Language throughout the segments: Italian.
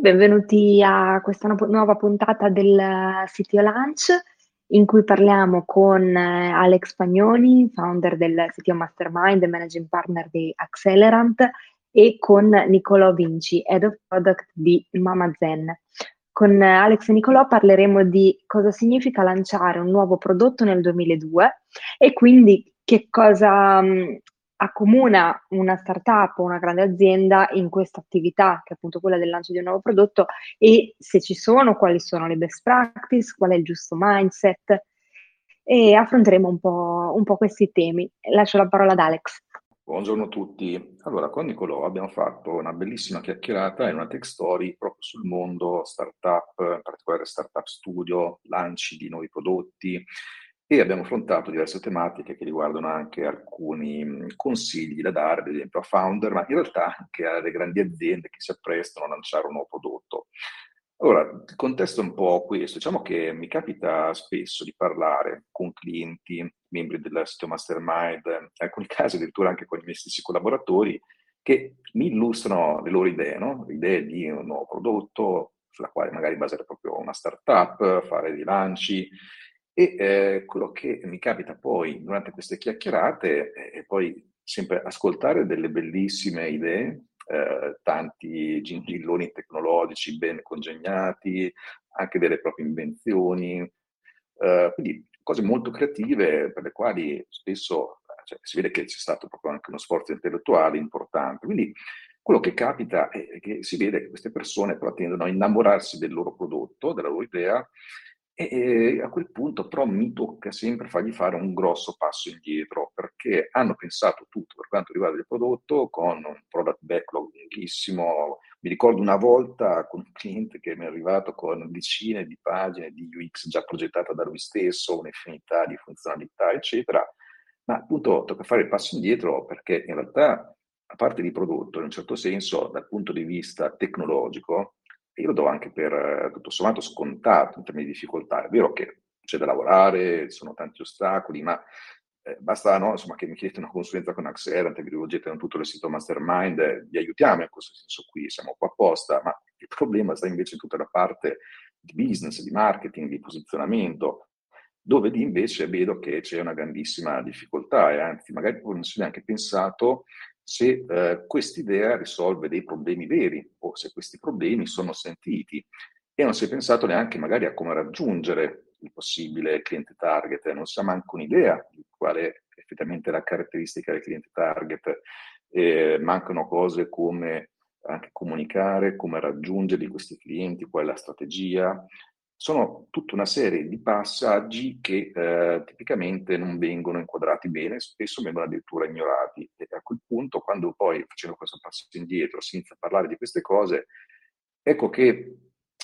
benvenuti a questa nuova puntata del CTO Lunch in cui parliamo con eh, Alex Pagnoni, founder del CTO Mastermind e managing partner di Accelerant e con Nicolò Vinci, Head of Product di Mama Zen. Con Alex e Nicolò parleremo di cosa significa lanciare un nuovo prodotto nel 2002 e quindi che cosa accomuna una startup o una grande azienda in questa attività, che è appunto quella del lancio di un nuovo prodotto, e se ci sono, quali sono le best practice, qual è il giusto mindset, e affronteremo un po', un po questi temi. Lascio la parola ad Alex. Buongiorno a tutti. Allora, con Nicolò abbiamo fatto una bellissima chiacchierata in una tech story proprio sul mondo startup, in particolare startup studio, lanci di nuovi prodotti, e abbiamo affrontato diverse tematiche che riguardano anche alcuni consigli da dare, ad esempio a founder, ma in realtà anche alle grandi aziende che si apprestano a lanciare un nuovo prodotto. Allora, il contesto è un po' questo. Diciamo che mi capita spesso di parlare con clienti, membri del sito Mastermind, in alcuni casi addirittura anche con i miei stessi collaboratori, che mi illustrano le loro idee, no? idee di un nuovo prodotto, sulla quale magari basare proprio una startup, fare dei lanci, e eh, quello che mi capita poi durante queste chiacchierate è poi sempre ascoltare delle bellissime idee, eh, tanti gingilloni tecnologici ben congegnati, anche delle proprie invenzioni, eh, quindi cose molto creative per le quali spesso cioè, si vede che c'è stato proprio anche uno sforzo intellettuale importante. Quindi quello che capita è che si vede che queste persone però tendono a innamorarsi del loro prodotto, della loro idea, e a quel punto però mi tocca sempre fargli fare un grosso passo indietro perché hanno pensato tutto per quanto riguarda il prodotto con un product backlog lunghissimo. Mi ricordo una volta con un cliente che mi è arrivato con decine di pagine di UX già progettata da lui stesso, un'infinità di funzionalità, eccetera. Ma appunto tocca fare il passo indietro perché in realtà, a parte di prodotto, in un certo senso, dal punto di vista tecnologico, io lo do anche per eh, tutto sommato scontato in termini di difficoltà. È vero che c'è da lavorare, ci sono tanti ostacoli, ma eh, basta no, insomma, che mi chiedete una consulenza con Axerant, vi rivolgete a tutto il sito Mastermind, eh, vi aiutiamo in questo senso qui, siamo qua apposta, ma il problema sta invece in tutta la parte di business, di marketing, di posizionamento, dove invece vedo che c'è una grandissima difficoltà e anzi magari non si è neanche pensato se eh, quest'idea risolve dei problemi veri o se questi problemi sono sentiti e non si è pensato neanche magari a come raggiungere il possibile cliente target, non si ha manco un'idea di quale effettivamente è la caratteristica del cliente target, eh, mancano cose come anche comunicare, come raggiungere questi clienti, qual è la strategia, sono tutta una serie di passaggi che eh, tipicamente non vengono inquadrati bene, spesso vengono addirittura ignorati. Quel punto, quando poi facendo questo passo indietro, senza parlare di queste cose, ecco che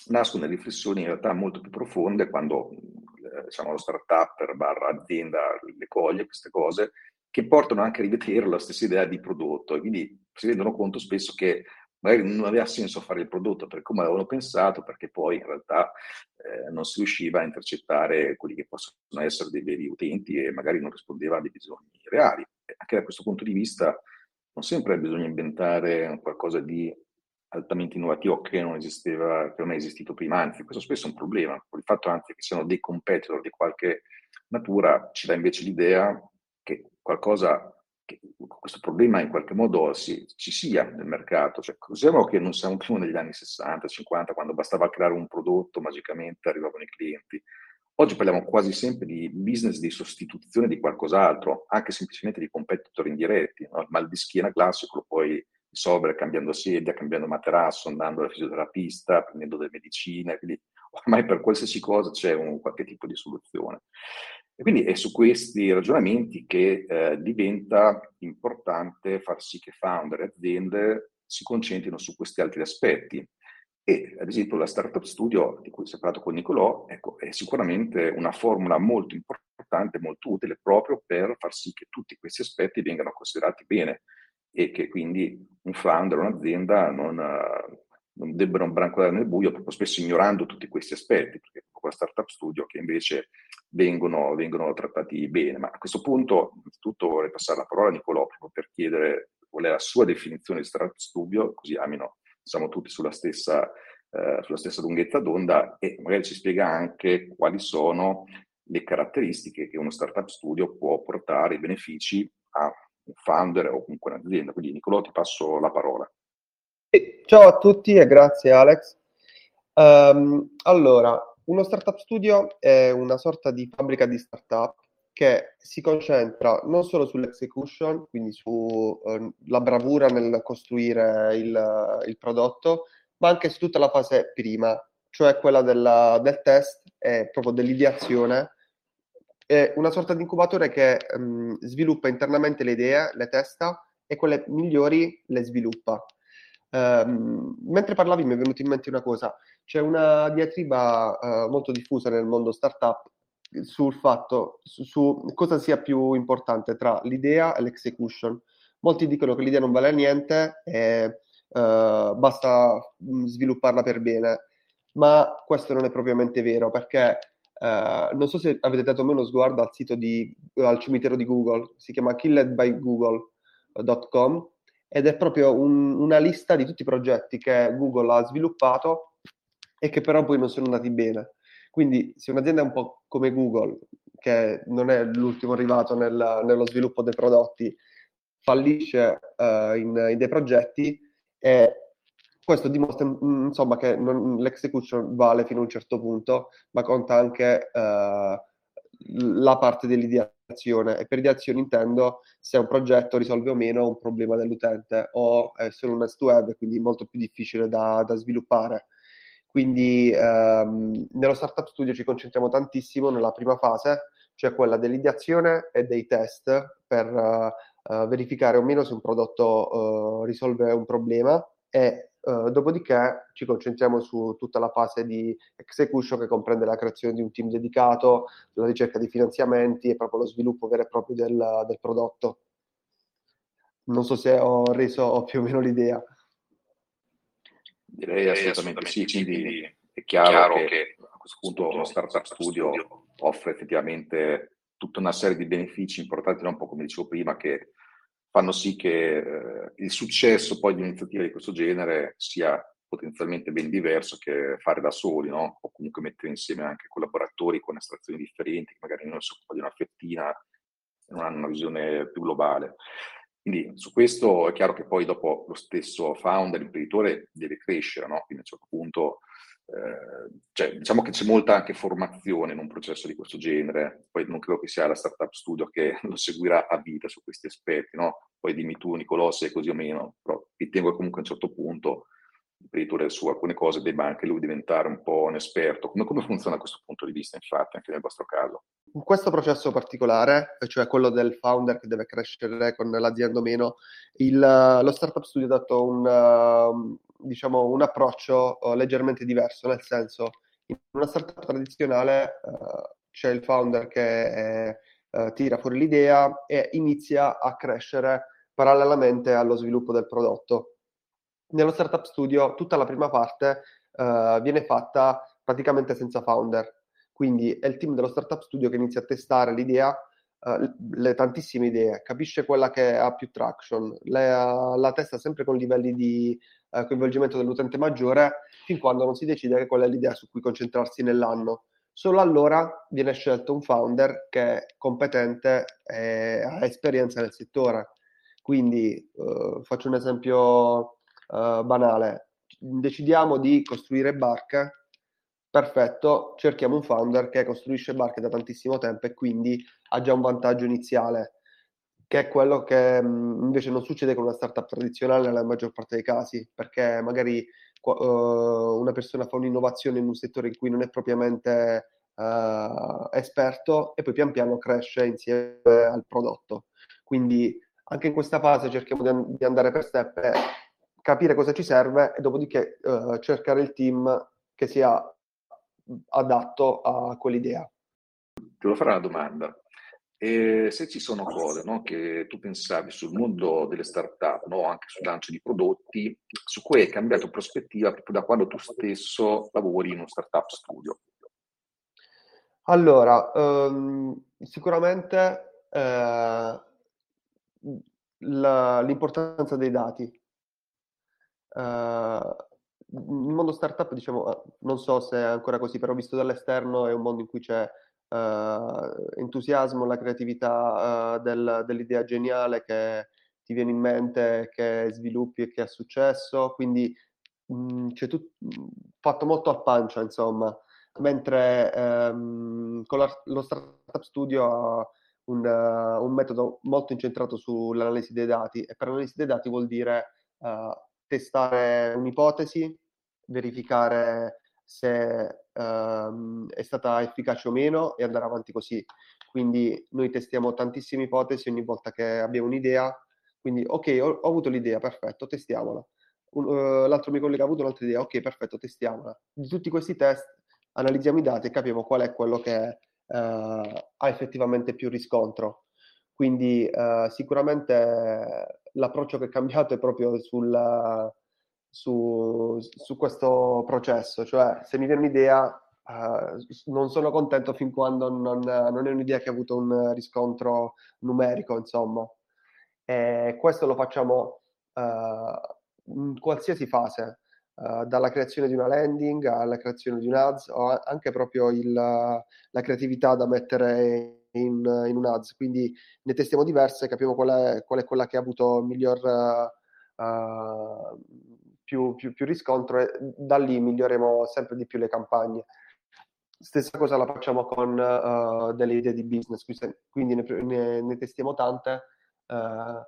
nascono riflessioni in realtà molto più profonde quando eh, diciamo, lo startup barra azienda le coglie queste cose, che portano anche a rivedere la stessa idea di prodotto e quindi si rendono conto spesso che magari non aveva senso fare il prodotto per come avevano pensato, perché poi in realtà eh, non si riusciva a intercettare quelli che possono essere dei veri utenti e magari non rispondeva a dei bisogni reali. Anche da questo punto di vista non sempre bisogna inventare qualcosa di altamente innovativo che non esisteva, che non è esistito prima, anzi questo spesso è un problema, il fatto anzi che siano dei competitor di qualche natura ci dà invece l'idea che qualcosa che questo problema in qualche modo si, ci sia nel mercato. Cioè, consideriamo che non siamo più negli anni 60, 50, quando bastava creare un prodotto, magicamente arrivavano i clienti. Oggi parliamo quasi sempre di business di sostituzione di qualcos'altro, anche semplicemente di competitor indiretti. No? Il mal di schiena classico lo puoi risolvere cambiando sedia, cambiando materasso, andando al fisioterapista, prendendo delle medicine, quindi ormai per qualsiasi cosa c'è un, qualche tipo di soluzione. E quindi è su questi ragionamenti che eh, diventa importante far sì che founder e aziende si concentrino su questi altri aspetti. E ad esempio la Startup Studio, di cui si è parlato con Nicolò, ecco, è sicuramente una formula molto importante, molto utile proprio per far sì che tutti questi aspetti vengano considerati bene e che quindi un founder, un'azienda non, non debbano brancolare nel buio, proprio spesso ignorando tutti questi aspetti, perché con la Startup Studio che invece vengono, vengono trattati bene. Ma a questo punto, innanzitutto vorrei passare la parola a Nicolò proprio per chiedere qual è la sua definizione di Startup Studio, così almeno siamo tutti sulla stessa, eh, sulla stessa lunghezza d'onda e magari ci spiega anche quali sono le caratteristiche che uno startup studio può portare, i benefici a un founder o comunque un'azienda. Quindi Nicolò ti passo la parola. Ciao a tutti e grazie Alex. Um, allora, uno startup studio è una sorta di fabbrica di startup che si concentra non solo sull'execution, quindi sulla uh, bravura nel costruire il, il, prodotto, ma anche su tutta la fase prima, cioè quella della, del test e proprio dell'ideazione. È una sorta di incubatore che um, sviluppa internamente le idee, le testa e quelle migliori le sviluppa. Um, mentre parlavi mi è venuta in mente una cosa, c'è una diatriba uh, molto diffusa nel mondo startup sul fatto su, su, cosa sia più importante tra l'idea e l'execution. Molti dicono che l'idea non vale niente e uh, basta mm, svilupparla per bene, ma questo non è propriamente vero perché uh, non so se avete dato meno sguardo al sito di, al cimitero di Google, si chiama killedbygoogle.com ed è proprio un, una lista di tutti i progetti che Google ha sviluppato e che però poi non sono andati bene. Quindi se un'azienda è un po' come Google, che non è l'ultimo arrivato nel, nello sviluppo dei prodotti, fallisce uh, in, in, dei progetti e questo dimostra insomma che non, l'execution vale fino a un certo punto, ma conta anche uh, la parte dell'ideazione e per ideazione intendo se un progetto risolve o meno un problema dell'utente o è solo un ST web, quindi molto più difficile da, da sviluppare. Quindi ehm, nello Startup Studio ci concentriamo tantissimo nella prima fase, cioè quella dell'ideazione e dei test per uh, verificare o meno se un prodotto uh, risolve un problema e uh, dopodiché ci concentriamo su tutta la fase di execution che comprende la creazione di un team dedicato, la ricerca di finanziamenti e proprio lo sviluppo vero e proprio del, del prodotto. Non so se ho reso più o meno l'idea. Direi assolutamente, assolutamente sì, quindi è chiaro, che, a questo punto uno startup studio, studio offre effettivamente tutta una serie di benefici importanti, un po' come dicevo prima, che fanno sì che eh, il successo poi di un'iniziativa di questo genere sia potenzialmente ben diverso che fare da soli, no? o comunque mettere insieme anche collaboratori con estrazioni differenti, che magari non si occupa di una fettina e non hanno una visione più globale. Quindi su questo è chiaro che poi dopo lo stesso founder, l'imprenditore deve crescere, no? Quindi a un certo punto eh, cioè, diciamo che c'è molta anche formazione in un processo di questo genere, poi non credo che sia la startup studio che lo seguirà a vita su questi aspetti, no? Poi dimmi tu Nicolò se è così o meno, però ritengo che comunque a un certo punto l'imprenditore su alcune cose debba anche lui diventare un po' un esperto. Come, come funziona da questo punto di vista, infatti, anche nel vostro caso? In questo processo particolare, cioè quello del founder che deve crescere con l'azienda o meno, il, lo startup studio ha dato un, uh, diciamo, un approccio uh, leggermente diverso, nel senso, in una startup tradizionale uh, c'è il founder che è, eh, tira fuori l'idea e inizia a crescere parallelamente allo sviluppo del prodotto nello startup studio tutta la prima parte uh, viene fatta praticamente senza founder. Quindi è il team dello startup studio che inizia a testare l'idea, uh, le tantissime idee, capisce quella che ha più traction, le, la testa sempre con livelli di coinvolgimento dell'utente maggiore, fin quando non si decide che qual è l'idea su cui concentrarsi nell'anno. Solo allora viene scelto un founder che è competente e ha esperienza nel settore. Quindi faccio un esempio uh, banale, decidiamo di costruire barche, perfetto, cerchiamo un founder che costruisce barche da tantissimo tempo e quindi ha già un vantaggio iniziale, che è quello che mh, mm, invece non succede con una startup tradizionale nella maggior parte dei casi, perché magari uh, una persona fa un'innovazione in un settore in cui non è propriamente uh, esperto e poi pian piano cresce insieme al prodotto. Quindi anche in questa fase cerchiamo di, di andare per step e capire cosa ci serve e dopodiché uh, cercare il team che sia adatto a quell'idea. Ti volevo fare una domanda. E se ci sono cose no, che tu pensavi sul mondo delle start-up, no, anche sul lancio di prodotti, su cui hai cambiato prospettiva proprio da quando tu stesso lavori in uno startup studio? Allora, um, sicuramente eh, la, l'importanza dei dati. Uh, il mondo startup, diciamo, non so se è ancora così, però visto dall'esterno è un mondo in cui c'è uh, entusiasmo, la creatività uh, del, dell'idea geniale che ti viene in mente, che sviluppi e che ha successo, quindi mh, mm, c'è tutto fatto molto a pancia, insomma, mentre um, con la, lo Startup Studio ha un, uh, un, metodo molto incentrato sull'analisi dei dati e per l'analisi dei dati vuol dire testare un'ipotesi, verificare se um, è stata efficace o meno e andare avanti così. Quindi noi testiamo tantissime ipotesi ogni volta che abbiamo un'idea. Quindi, ok, ho, ho avuto l'idea, perfetto, testiamola. Un, uh, l'altro mio collega ha avuto un'altra idea, ok, perfetto, testiamola. Di tutti questi test analizziamo i dati e capiamo qual è quello che uh, ha effettivamente più riscontro. Quindi uh, sicuramente l'approccio che è cambiato è proprio sul, su, su, questo processo, cioè se mi viene un'idea uh, non sono contento fin quando non, non, è un'idea che ha avuto un riscontro numerico, insomma. E questo lo facciamo uh, in qualsiasi fase, uh, dalla creazione di una landing alla creazione di un ads o anche proprio il, la creatività da mettere in, in, un ads. Quindi ne testiamo diverse, capiamo qual è, qual è quella che ha avuto miglior uh, più, più, più, riscontro e da lì miglioreremo sempre di più le campagne. Stessa cosa la facciamo con uh, delle idee di business, quindi ne, ne, ne testiamo tante. Uh,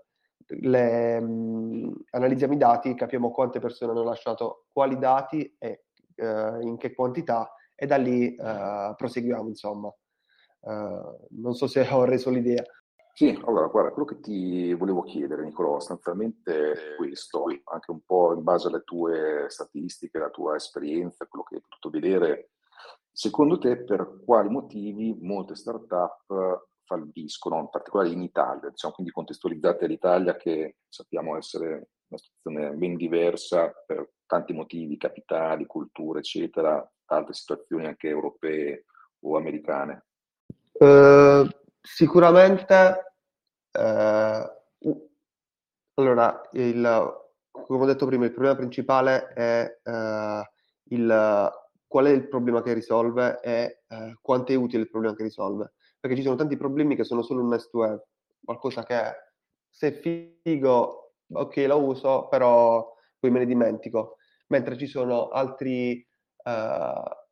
le, um, analizziamo i dati, capiamo quante persone hanno lasciato quali dati e uh, in che quantità e da lì proseguiamo insomma. Uh, non so se ho reso l'idea. Sì, allora, guarda, quello che ti volevo chiedere, Nicolò, sostanzialmente è questo, anche un po' in base alle tue statistiche, alla tua esperienza, quello che hai potuto vedere, secondo te per quali motivi molte start-up falliscono, in particolare in Italia, diciamo quindi contestualizzate all'Italia che sappiamo essere una situazione ben diversa per tanti motivi, capitali, culture, eccetera, altre situazioni anche europee o americane? Uh, sicuramente, uh, allora, il, come ho detto prima, il problema principale è uh, il, qual è il problema che risolve e quanto è utile il problema che risolve. Perché ci sono tanti problemi che sono solo un nice to have, qualcosa che se figo, ok, lo uso, però poi me ne dimentico. Mentre ci sono altri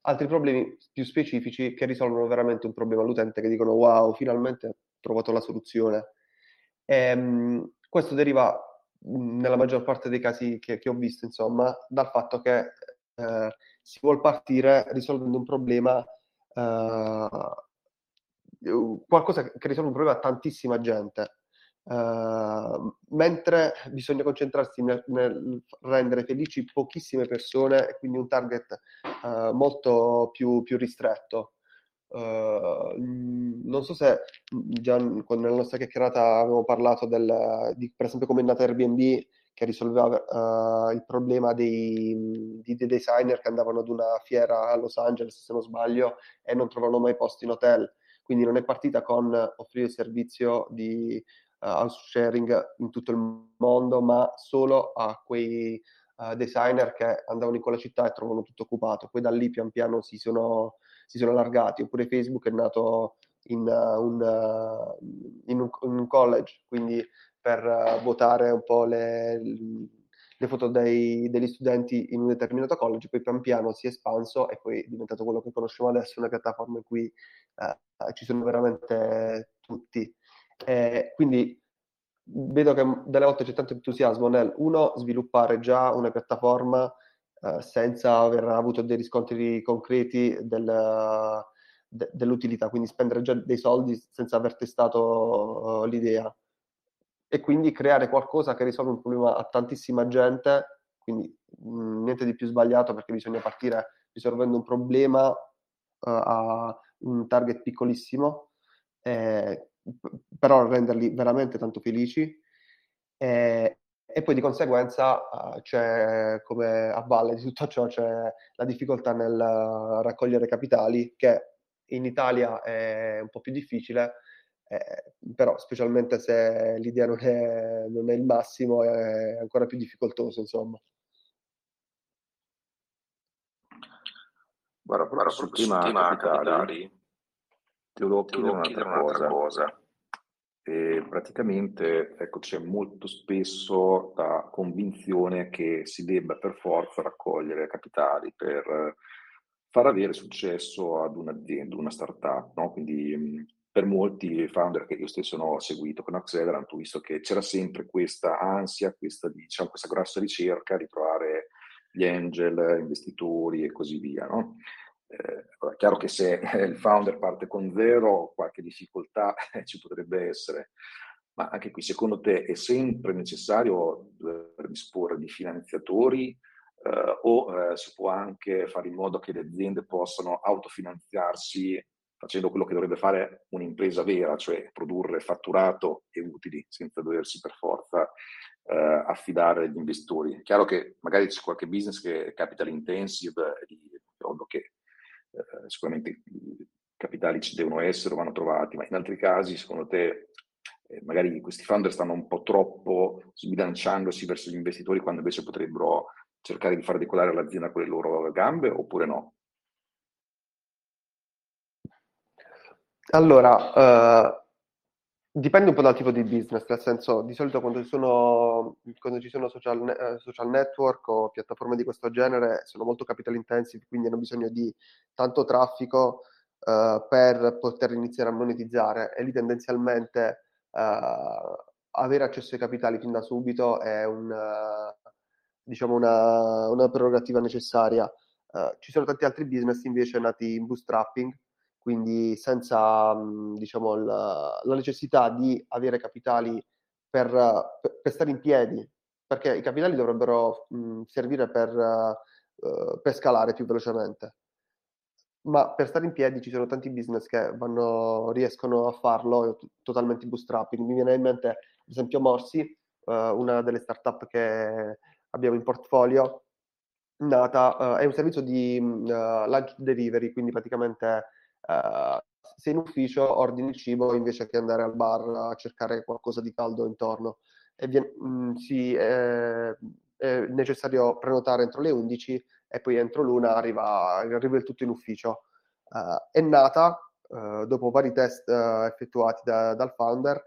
altri problemi più specifici che risolvono veramente un problema all'utente che dicono wow, finalmente ho trovato la soluzione. E, ehm, questo deriva nella maggior parte dei casi che, che ho visto, insomma, dal fatto che eh, si vuole partire risolvendo un problema, eh, qualcosa che risolve un problema a tantissima gente. Uh, mentre bisogna concentrarsi nel, nel, rendere felici pochissime persone e quindi un target uh, molto più, più ristretto. Uh, non so se già nella nostra chiacchierata avevamo parlato del, di, per esempio come è nata Airbnb che risolveva il problema dei, di, dei designer che andavano ad una fiera a Los Angeles se non sbaglio e non trovavano mai posti in hotel quindi non è partita con offrire il servizio di house sharing in tutto il mondo, ma solo a quei uh, designer che andavano in quella città e trovano tutto occupato. Poi da lì pian piano si sono, si sono allargati, oppure Facebook è nato in, uh, un, in, un, in un, college, quindi per votare un po' le, le foto dei, degli studenti in un determinato college, poi pian piano si è espanso e poi è diventato quello che conosciamo adesso, una piattaforma in cui eh, ci sono veramente tutti. Eh, quindi vedo che delle volte c'è tanto entusiasmo nel, uno, sviluppare già una piattaforma eh, senza aver avuto dei riscontri concreti del, de, dell'utilità, quindi spendere già dei soldi senza aver testato uh, l'idea. E quindi creare qualcosa che risolve un problema a tantissima gente quindi mh, niente di più sbagliato perché bisogna partire risolvendo un problema uh, a un target piccolissimo, eh, però renderli veramente tanto felici. Eh, e poi di conseguenza uh, c'è, come a valle di tutto ciò, c'è la difficoltà nel raccogliere capitali che in Italia è un po' più difficile, eh, però specialmente se l'idea non è, non è, il massimo è ancora più difficoltoso, insomma. Guarda, però sul tema capitali, capitali ti volevo chiedere un'altra, un'altra cosa. cosa. E praticamente ecco, c'è molto spesso la convinzione che si debba per forza raccogliere capitali per far avere successo ad un'azienda, una startup. No? Quindi per molti founder che io stesso ho seguito con Accelerant ho visto che c'era sempre questa ansia, questa, diciamo, questa grossa ricerca di trovare gli angel, investitori e così via. No? Eh, è chiaro che se il founder parte con zero, qualche difficoltà ci potrebbe essere, ma anche qui secondo te è sempre necessario disporre di finanziatori eh, o eh, si può anche fare in modo che le aziende possano autofinanziarsi facendo quello che dovrebbe fare un'impresa vera, cioè produrre fatturato e utili senza doversi per forza eh, affidare agli investitori. È chiaro che magari c'è qualche business che è capital intensive, di, che eh, sicuramente i capitali ci devono essere vanno trovati, ma in altri casi, secondo te, eh, magari questi founder stanno un po' troppo sbilanciandosi verso gli investitori quando invece potrebbero cercare di far decolare l'azienda con le loro gambe oppure no? Allora, uh, dipende un po' dal tipo di business, nel senso, di solito quando ci sono, quando ci sono social, uh, social, network o piattaforme di questo genere sono molto capital intensive, quindi hanno bisogno di tanto traffico uh, per poter iniziare a monetizzare e lì tendenzialmente avere accesso ai capitali fin da subito è un, diciamo una, una, prerogativa necessaria. ci sono tanti altri business invece nati in bootstrapping, quindi senza diciamo, la, la, necessità di avere capitali per, per, stare in piedi, perché i capitali dovrebbero mh, servire per, uh, per, scalare più velocemente. Ma per stare in piedi ci sono tanti business che vanno, riescono a farlo totalmente bootstrapping. Mi viene in mente, ad esempio, Morsi, uh, una delle startup che abbiamo in portfolio, nata, uh, è un servizio di lunch delivery, quindi praticamente uh, sei in ufficio, ordini il cibo invece che andare al bar a cercare qualcosa di caldo intorno. E viene, mh, mm, sì, è, è, necessario prenotare entro le 11 e poi entro l'una arriva, arriva il tutto in ufficio. Uh, è nata uh, dopo vari test effettuati da, dal founder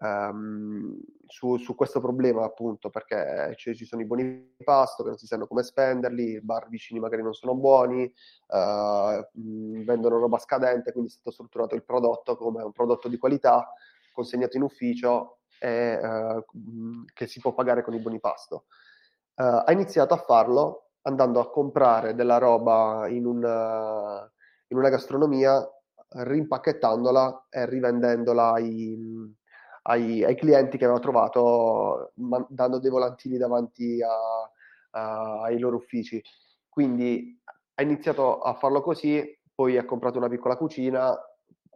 um, su, su, questo problema appunto perché cioè, ci sono i buoni pasto che non si sanno come spenderli, i bar vicini magari non sono buoni, uh, vendono roba scadente, quindi è stato strutturato il prodotto come un prodotto di qualità consegnato in ufficio e uh, che si può pagare con i buoni pasto. Uh, ha iniziato a farlo andando a comprare della roba in una, in una gastronomia, rimpacchettandola e rivendendola ai, ai, ai clienti che aveva trovato man- dando dei volantini davanti a, a, ai loro uffici. Quindi ha iniziato a farlo così, poi ha comprato una piccola cucina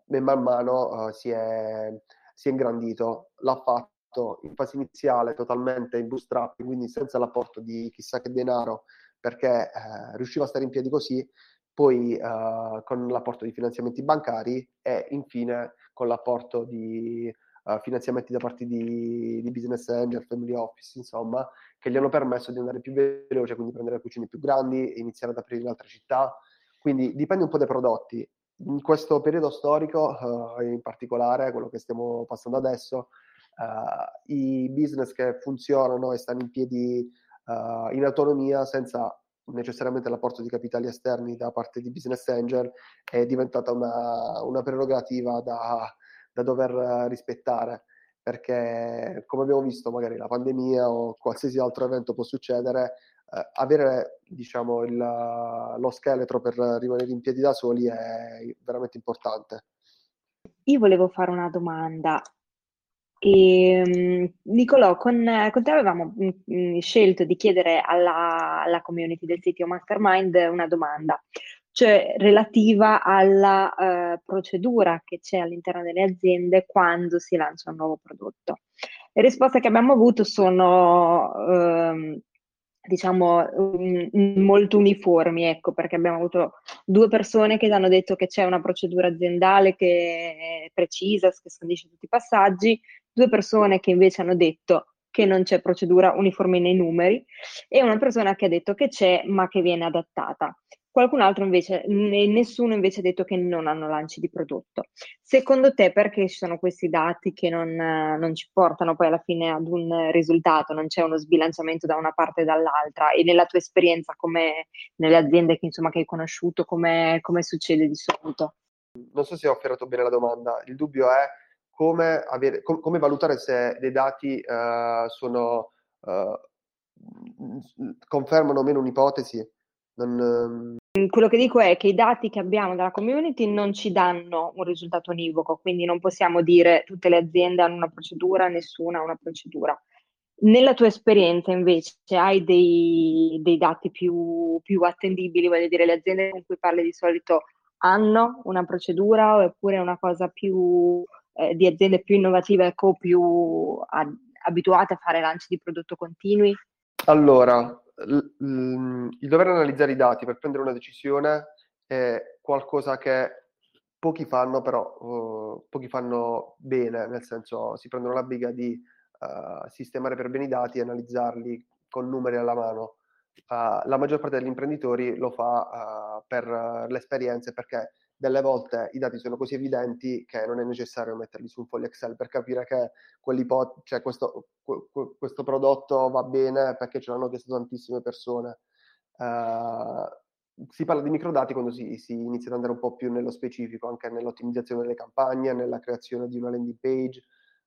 e man mano uh, si, è, si, è, ingrandito. L'ha fatto in fase iniziale totalmente in bootstrapping, quindi senza l'apporto di chissà che denaro, perché uh, riusciva a stare in piedi così, poi uh, con l'apporto di finanziamenti bancari e infine con l'apporto di finanziamenti da parte di, di, business angel, family office, insomma, che gli hanno permesso di andare più veloce, quindi prendere cucine più grandi, iniziare ad aprire in altre città. Quindi dipende un po' dai prodotti. In questo periodo storico, uh, in particolare quello che stiamo passando adesso, uh, i business che funzionano e stanno in piedi in autonomia senza necessariamente l'apporto di capitali esterni da parte di business angel è diventata una, una prerogativa da, da dover eh, rispettare perché come abbiamo visto magari la pandemia o qualsiasi altro evento può succedere eh, avere diciamo il, lo scheletro per rimanere in piedi da soli è veramente importante. Io volevo fare una domanda. E, um, Nicolò, con, con, te avevamo um, scelto di chiedere alla, alla, community del sito Mastermind una domanda, cioè relativa alla uh, procedura che c'è all'interno delle aziende quando si lancia un nuovo prodotto. Le risposte che abbiamo avuto sono uh, diciamo, molto uniformi, ecco, perché abbiamo avuto due persone che hanno detto che c'è una procedura aziendale che è precisa, che scandisce tutti i passaggi, due persone che invece hanno detto che non c'è procedura uniforme nei numeri e una persona che ha detto che c'è ma che viene adattata. Qualcun altro invece, nessuno invece ha detto che non hanno lanci di prodotto. Secondo te perché ci sono questi dati che non, non, ci portano poi alla fine ad un risultato, non c'è uno sbilanciamento da una parte e dall'altra? E nella tua esperienza, come nelle aziende che, insomma, che hai conosciuto, come, succede di solito? Non so se ho afferrato bene la domanda. Il dubbio è come, avere, com- come valutare se dei dati uh, sono, uh, confermano o meno un'ipotesi. Non, um quello che dico è che i dati che abbiamo dalla community non ci danno un risultato univoco, quindi non possiamo dire tutte le aziende hanno una procedura, nessuna ha una procedura. Nella tua esperienza invece hai dei, dei dati più, più, attendibili, voglio dire, le aziende con cui parli di solito hanno una procedura oppure una cosa più eh, di aziende più innovative, ecco, più ad, abituate a fare lanci di prodotto continui? Allora, il dover analizzare i dati per prendere una decisione è qualcosa che pochi fanno, però uh, pochi fanno bene, nel senso si prendono la briga di uh, sistemare per bene i dati e analizzarli con numeri alla mano. Uh, la maggior parte degli imprenditori lo fa per l'esperienza perché delle volte i dati sono così evidenti che non è necessario metterli su un foglio Excel per capire che cioè questo, questo, prodotto va bene perché ce l'hanno chiesto tantissime persone. Uh, si parla di microdati quando si, si, inizia ad andare un po' più nello specifico, anche nell'ottimizzazione delle campagne, nella creazione di una landing page.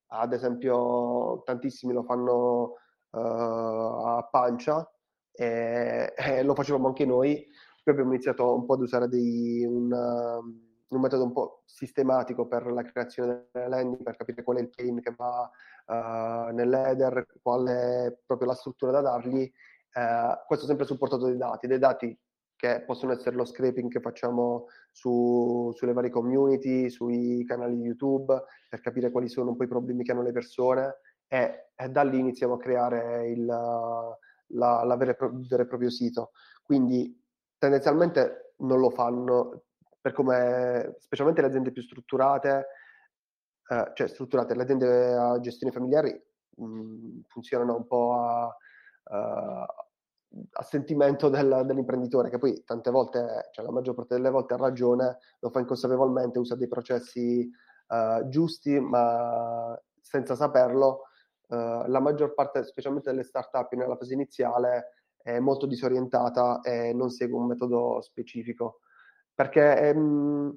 Ad esempio, tantissimi lo fanno uh, a pancia e, e lo facevamo anche noi poi abbiamo iniziato un po' ad usare dei, un, un, metodo un po' sistematico per la creazione delle landing, per capire qual è il claim che va uh, nell'header, qual è proprio la struttura da dargli. Uh, questo sempre supportato dai dati, dei dati che possono essere lo scraping che facciamo su, sulle varie community, sui canali YouTube, per capire quali sono un po' i problemi che hanno le persone e, e da lì iniziamo a creare il, la, la vera, vero e proprio sito. Quindi tendenzialmente non lo fanno per come, specialmente le aziende più strutturate, eh, cioè strutturate, le aziende a gestione familiare mh, mm, funzionano un po' a, a, a sentimento del, dell'imprenditore, che poi tante volte, cioè la maggior parte delle volte ha ragione, lo fa inconsapevolmente, usa dei processi uh, giusti, ma senza saperlo, uh, la maggior parte, specialmente delle start-up nella fase iniziale, è molto disorientata e non segue un metodo specifico. Perché è, mm,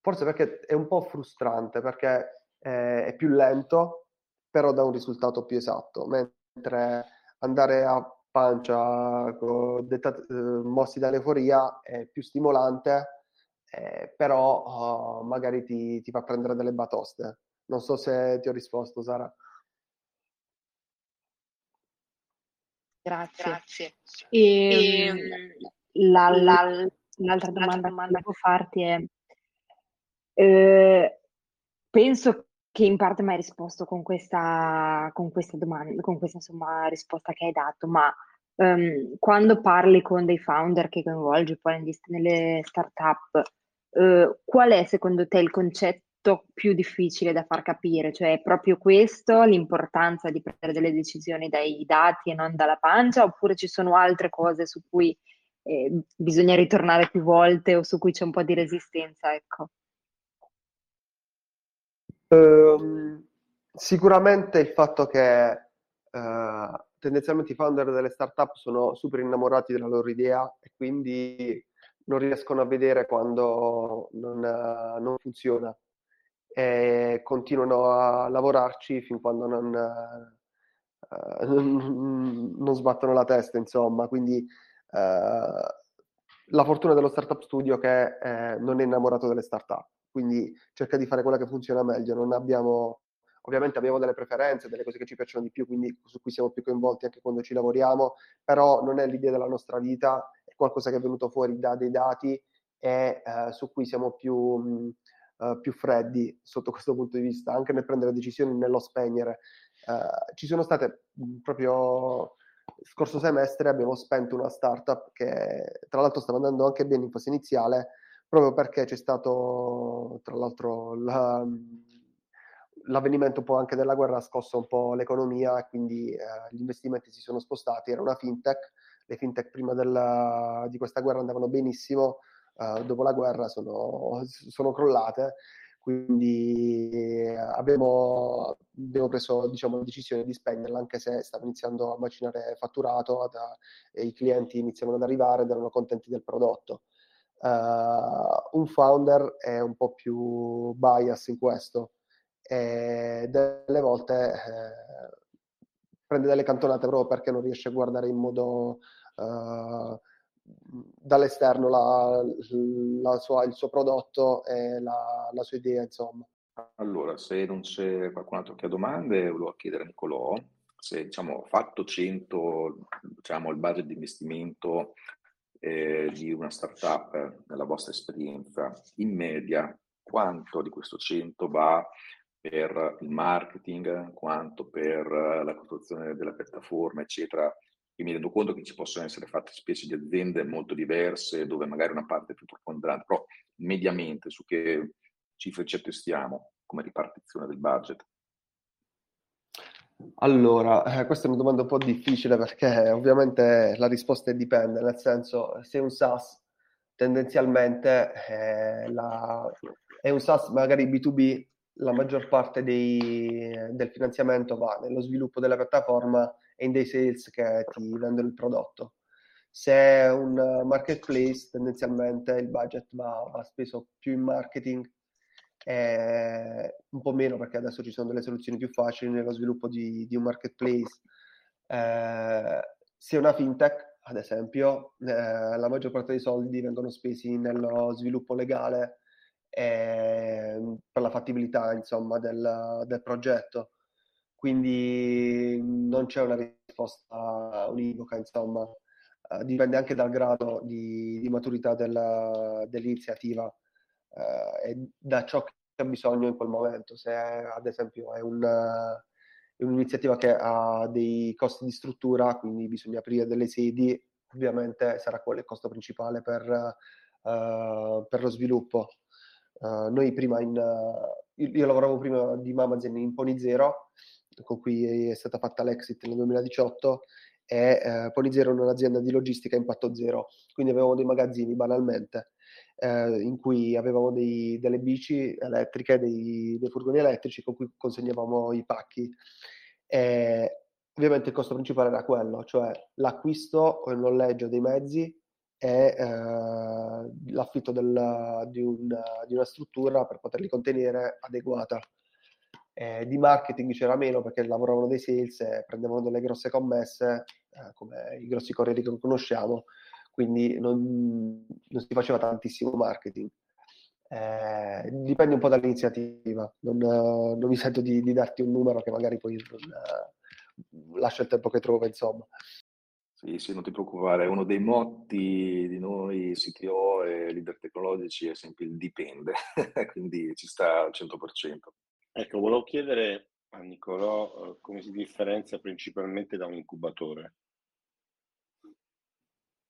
forse perché è un po' frustrante, perché è, è più lento, però dà un risultato più esatto, mentre andare a pancia dettate, eh, mossi dall'euforia è più stimolante, eh, però oh, magari ti, ti fa prendere delle batoste. Non so se ti ho risposto, Sara. Grazie. Grazie. E, e la, la, l'altra domanda, domanda che devo farti è, eh, penso che in parte mi hai risposto con questa, con questa domanda, con questa insomma, risposta che hai dato, ma um, quando parli con dei founder che coinvolgi poi nelle startup, uh, qual è secondo te il concetto più difficile da far capire, cioè è proprio questo l'importanza di prendere delle decisioni dai dati e non dalla pancia, oppure ci sono altre cose su cui eh, bisogna ritornare più volte o su cui c'è un po' di resistenza, ecco. Um, sicuramente il fatto che uh, tendenzialmente i founder delle startup sono super innamorati della loro idea e quindi non riescono a vedere quando non, uh, non funziona e continuano a lavorarci fin quando non, uh, non sbattono la testa, insomma. Quindi uh, la fortuna dello startup studio che eh, non è innamorato delle startup, quindi cerca di fare quella che funziona meglio. Non abbiamo ovviamente abbiamo delle preferenze, delle cose che ci piacciono di più, quindi su cui siamo più coinvolti anche quando ci lavoriamo, però non è l'idea della nostra vita, è qualcosa che è venuto fuori da dei dati e eh, su cui siamo più, mh, uh, più freddi sotto questo punto di vista, anche nel prendere decisioni, nello spegnere. Uh, ci sono state mh, proprio scorso semestre abbiamo spento una startup che tra l'altro stava andando anche bene in fase iniziale, proprio perché c'è stato tra l'altro la, l'avvenimento un po' anche della guerra ha scosso un po' l'economia e quindi eh, gli investimenti si sono spostati. Era una fintech, le fintech prima della, di questa guerra andavano benissimo, uh, dopo la guerra sono, sono crollate, quindi abbiamo, abbiamo preso diciamo, la decisione di spegnerla anche se stava iniziando a macinare fatturato da, e i clienti iniziavano ad arrivare ed erano contenti del prodotto. Uh, un founder è un po' più bias in questo e delle volte eh, prende delle cantonate proprio perché non riesce a guardare in modo uh, dall'esterno la, la sua, il suo prodotto e la, la, sua idea, insomma. Allora, se non c'è qualcun altro che ha domande, volevo chiedere a Nicolò se diciamo fatto 100, diciamo il budget di investimento eh, di una startup nella vostra esperienza, in media quanto di questo 100 va per il marketing, quanto per la costruzione della piattaforma, eccetera, e mi rendo conto che ci possono essere fatte specie di aziende molto diverse dove magari una parte è più preponderante, però mediamente su che cifre ci attestiamo come ripartizione del budget? Allora, eh, questa è una domanda un po' difficile perché ovviamente la risposta dipende, nel senso se un SaaS tendenzialmente eh, la, è un SaaS magari B2B, la maggior parte dei, del finanziamento va nello sviluppo della piattaforma e in dei sales che ti vendono il prodotto. Se è un marketplace, tendenzialmente il budget va, va speso più in marketing, eh, un po' meno perché adesso ci sono delle soluzioni più facili nello sviluppo di, di un marketplace. Eh, se una fintech, ad esempio, eh, la maggior parte dei soldi vengono spesi nello sviluppo legale eh, per la fattibilità insomma, del, del progetto quindi non c'è una risposta univoca, insomma, uh, dipende anche dal grado di, di maturità della, dell'iniziativa uh, e da ciò che ha bisogno in quel momento. Se ad esempio è una, è un'iniziativa che ha dei costi di struttura, quindi bisogna aprire delle sedi, ovviamente sarà quello il costo principale per, uh, per lo sviluppo. noi prima in, io lavoravo prima di Mamazin in Pony Zero con cui è stata fatta l'exit nel 2018 e eh, Ponizero è un'azienda di logistica a impatto zero, quindi avevamo dei magazzini banalmente eh, in cui avevamo dei, delle bici elettriche, dei, dei, furgoni elettrici con cui consegnavamo i pacchi. E, ovviamente il costo principale era quello, cioè l'acquisto o il noleggio dei mezzi e eh, l'affitto del, di, un, di, una struttura per poterli contenere adeguata eh, di marketing c'era meno perché lavoravano dei sales e prendevano delle grosse commesse, eh, come i grossi corrieri che conosciamo, quindi non, non si faceva tantissimo marketing. Eh, dipende un po' dall'iniziativa, non, non mi sento di, di, darti un numero che magari poi non, lascia il tempo che trova, insomma. Sì, sì, non ti preoccupare, uno dei motti di noi CTO e leader tecnologici è sempre il dipende, quindi ci sta al 100%. Ecco, volevo chiedere a Nicolò eh, come si differenzia principalmente da un incubatore.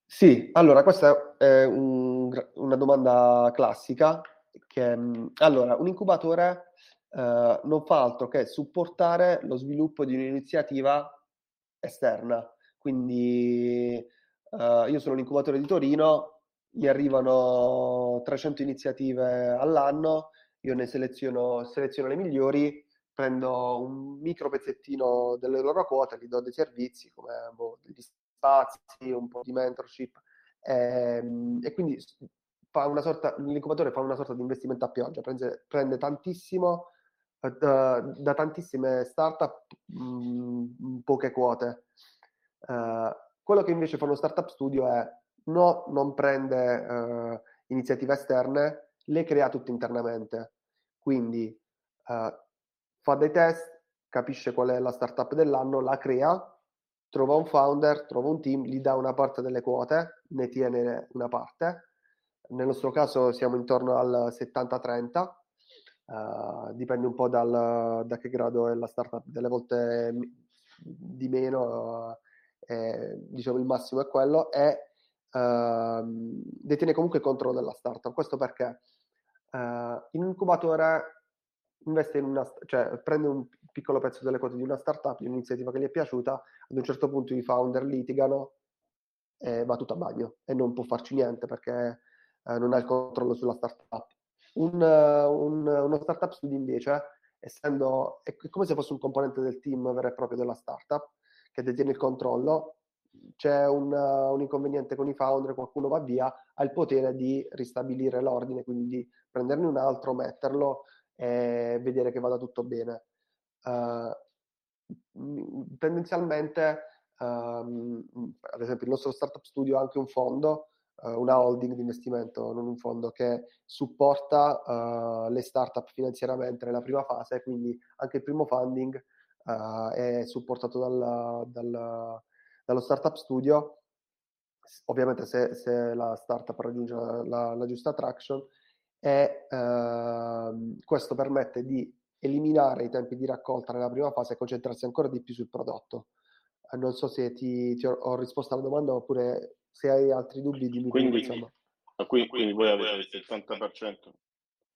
Sì, allora questa è un, una domanda classica. Che, mm, allora, un incubatore eh, non fa altro che supportare lo sviluppo di un'iniziativa esterna. Quindi eh, io sono l'incubatore di Torino, mi arrivano 300 iniziative all'anno, io ne seleziono, seleziono le migliori, prendo un micro pezzettino delle loro quote, gli do dei servizi come boh, degli spazi, un po' di mentorship ehm, e quindi fa una sorta, l'incubatore fa una sorta di investimento a pioggia, prende, prende tantissimo uh, da tantissime startup mh, mm, poche quote. Uh, quello che invece fa uno startup studio è no, non prende uh, iniziative esterne, le crea tutte internamente. Quindi uh, fa dei test, capisce qual è la startup dell'anno, la crea, trova un founder, trova un team, gli dà una parte delle quote, ne tiene una parte. Nel nostro caso siamo intorno al 70-30, uh, eh, dipende un po' dal, da che grado è la startup, delle volte di meno, eh, diciamo il massimo è quello, e detiene comunque il controllo della startup. Questo perché in un incubatore investe in una, cioè prende un piccolo pezzo delle quote di una startup, di un'iniziativa che gli è piaciuta, ad un certo punto i founder litigano e va tutto a bagno e non può farci niente perché eh, non ha il controllo sulla startup. Un, un, uno startup studio invece, essendo, è come se fosse un componente del team vero e proprio della startup che detiene il controllo, c'è un, un, inconveniente con i founder, qualcuno va via, ha il potere di ristabilire l'ordine, quindi di prenderne un altro, metterlo, e vedere che vada tutto bene. Uh, tendenzialmente, um, ad esempio, il nostro startup studio ha anche un fondo, uh, una holding di investimento, non un fondo che supporta uh, le startup finanziariamente nella prima fase, quindi anche il primo funding è supportato dal, dal, dallo startup studio. Ovviamente se, se la startup raggiunge la, la, la giusta traction e ehm, questo permette di eliminare i tempi di raccolta nella prima fase e concentrarsi ancora di più sul prodotto. Eh, non so se ti, ti ho, ho, risposto alla domanda oppure se hai altri dubbi dimmi quindi, pure, insomma. Quindi, quindi voi avete il 70%?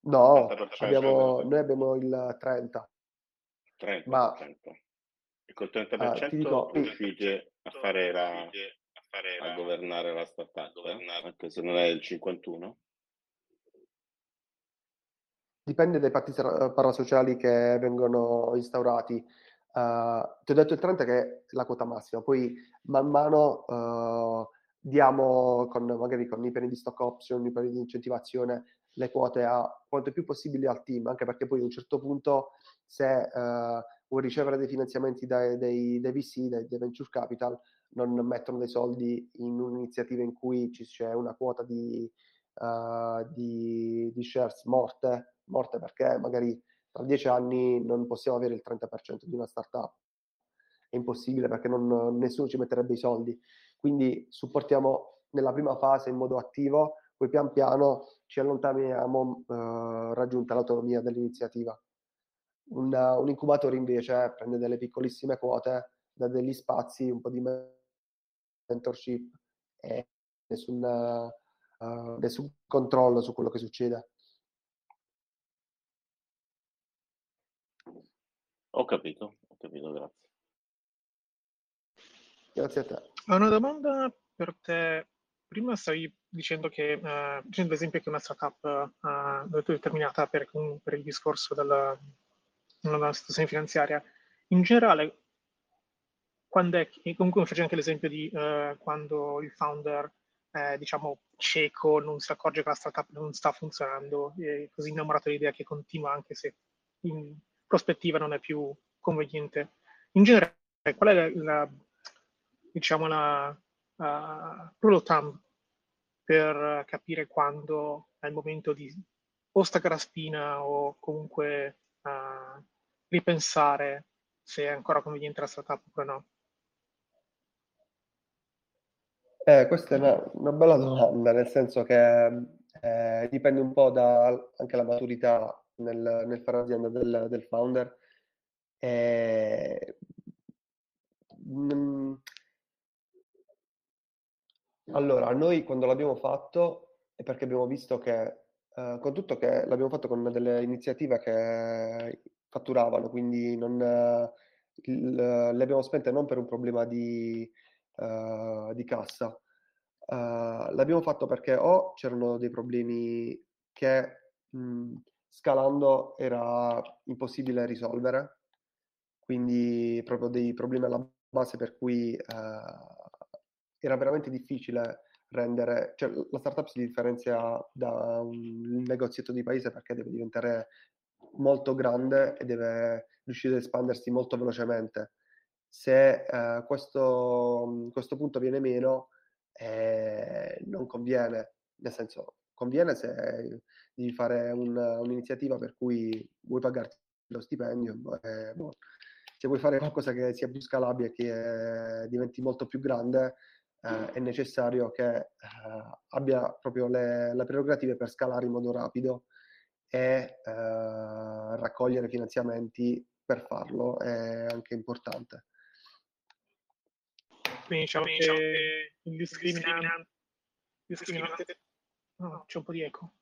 No, 70% abbiamo, noi abbiamo il 30%. 30%. Ma, e col 30% uh, dico, riuscite a fare la, a governare la startup, eh? anche se non è il 51%? Dipende dai patti parasociali che vengono instaurati. Uh, ti ho detto il 30 che è la quota massima, poi man mano uh, diamo con, magari con i piani di stock option, i piani di incentivazione, le quote a quanto più possibile al team, anche perché poi a un certo punto se uh, vuoi ricevere dei finanziamenti dai, dai, dai VC, dai, dai, venture capital, non mettono dei soldi in un'iniziativa in cui c'è una quota di, di, di shares morte morte perché magari tra dieci anni non possiamo avere il 30% di una startup. È impossibile perché non, nessuno ci metterebbe i soldi. Quindi supportiamo nella prima fase in modo attivo, poi pian piano ci allontaniamo eh, raggiunta l'autonomia dell'iniziativa. Un, un, incubatore invece prende delle piccolissime quote, dà degli spazi, un po' di mentorship e nessun, uh, nessun controllo su quello che succede. Ho capito, ho capito, grazie. Grazie a te. Ho una domanda per te. Prima stavi dicendo che, uh, dicendo ad esempio che una startup è determinata per, per, il discorso della, della situazione finanziaria. In generale, quando è, e comunque faccio anche l'esempio di uh, quando il founder è, diciamo, cieco, non si accorge che la startup non sta funzionando, è così innamorato dell'idea che continua anche se in, prospettiva non è più conveniente. In genere, qual è la, la diciamo, la rule of thumb per capire quando è il momento di o staccare la spina o comunque uh, ripensare se è ancora conveniente la startup oppure no? Eh, questa è una, una, bella domanda, nel senso che eh, dipende un po' da anche la maturità nel, nel fare azienda del, del founder. E, mm, allora, noi quando l'abbiamo fatto è perché abbiamo visto che, uh, con tutto che l'abbiamo fatto con delle iniziative che fatturavano, quindi non, uh, il, le abbiamo spente non per un problema di, uh, di cassa, l'abbiamo fatto perché o c'erano dei problemi che mh, mm, scalando era impossibile risolvere, quindi proprio dei problemi alla base per cui eh, era veramente difficile rendere, cioè la startup si differenzia da un negozietto di paese perché deve diventare molto grande e deve riuscire ad espandersi molto velocemente. Se eh, questo, questo, punto viene meno, eh, non conviene, nel senso conviene se devi fare un, un'iniziativa per cui vuoi pagarti lo stipendio. Eh, boh. Se vuoi fare qualcosa che sia più scalabile e che diventi molto più grande, eh, è necessario che eh, abbia proprio le, le, prerogative per scalare in modo rapido e eh, raccogliere finanziamenti per farlo è anche importante. Quindi diciamo che il discriminante, discriminante no, c'è un po' di eco.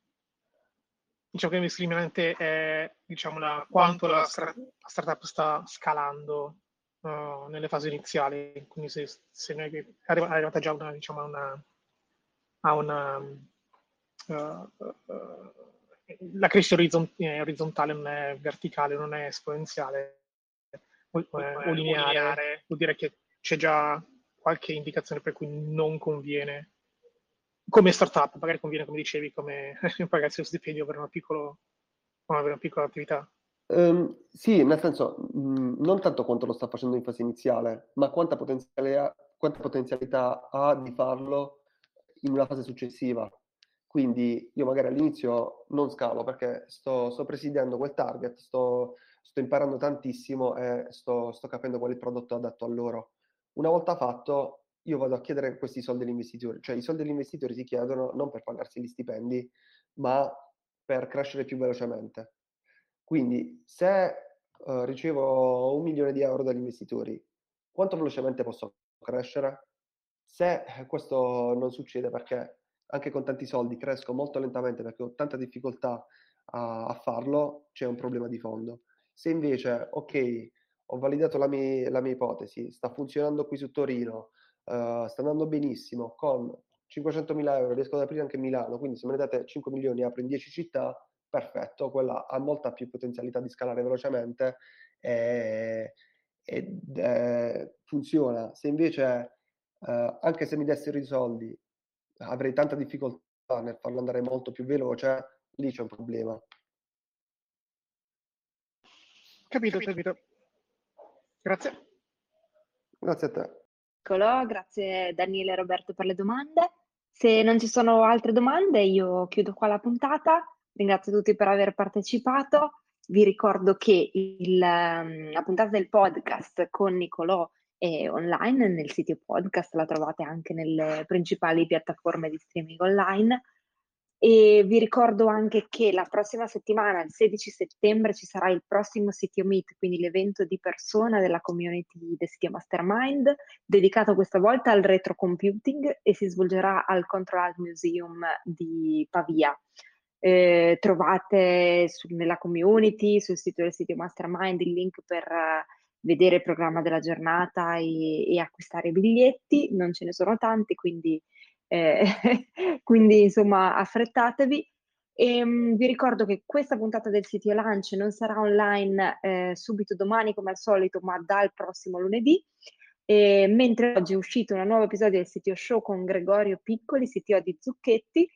Diciamo che il discriminante è diciamo, la, quanto la, la startup sta scalando uh, nelle fasi iniziali, quindi se, se noi è arrivata già una, diciamo, una, a una uh, uh, la crescita orizzont- è orizzontale, non è verticale, non è esponenziale o, o lineare, vuol dire che c'è già qualche indicazione per cui non conviene come startup, magari conviene, come dicevi, come pagarsi lo stipendio per una, piccolo, avere una piccola attività. Um, sì, nel senso, mh, mm, non tanto quanto lo sta facendo in fase iniziale, ma quanta, potenzialità, quanta potenzialità ha di farlo in una fase successiva. Quindi io magari all'inizio non scalo perché sto, sto presidiando quel target, sto, sto imparando tantissimo e sto, sto, capendo qual è il prodotto adatto a loro. Una volta fatto, io vado a chiedere questi soldi agli investitori, cioè i soldi agli investitori si chiedono non per pagarsi gli stipendi, ma per crescere più velocemente. Quindi se uh, ricevo un milione di euro dagli investitori, quanto velocemente posso crescere? Se questo non succede perché anche con tanti soldi cresco molto lentamente perché ho tanta difficoltà a, a farlo, c'è un problema di fondo. Se invece, ok, ho validato la mia, la mia ipotesi, sta funzionando qui su Torino, uh, sta andando benissimo, con 500.000 euro riesco ad aprire anche Milano, quindi se me ne date 5 milioni apro in 10 città, perfetto, quella ha molta più potenzialità di scalare velocemente e, e eh, funziona. Se invece, eh, anche se mi dessero i soldi, avrei tanta difficoltà nel farlo andare molto più veloce, lì c'è un problema. Capito, capito. Grazie. Grazie a te. Eccolo, grazie Daniele e Roberto per le domande. Se non ci sono altre domande, io chiudo qua la puntata. Ringrazio tutti per aver partecipato. Vi ricordo che il, ehm, la puntata del podcast con Nicolò è online nel sito podcast, la trovate anche nelle principali piattaforme di streaming online. E vi ricordo anche che la prossima settimana, il 16 settembre, ci sarà il prossimo Sitio Meet, quindi l'evento di persona della community del Sitio Mastermind, dedicato questa volta al retro computing e si svolgerà al Control Museum di Pavia. Eh, trovate su, nella community, sul sito del sito Mastermind, il link per uh, vedere il programma della giornata e, e, acquistare i biglietti. Non ce ne sono tanti, quindi, eh, quindi insomma affrettatevi. E, um, vi ricordo che questa puntata del sito Lunch non sarà online eh, subito domani come al solito, ma dal prossimo lunedì. E, mentre oggi è uscito un nuovo episodio del sito show con Gregorio Piccoli, CTO di Zucchetti,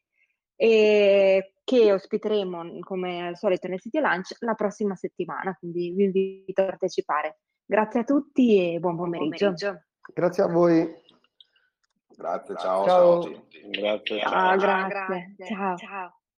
e che ospiteremo come al solito nel City Lunch la prossima settimana, quindi vi invito a partecipare. Grazie a tutti e buon pomeriggio. Buon pomeriggio. Grazie a voi. Grazie, ciao. Ciao. ciao Grazie, ciao. grazie. grazie. Ciao. ciao.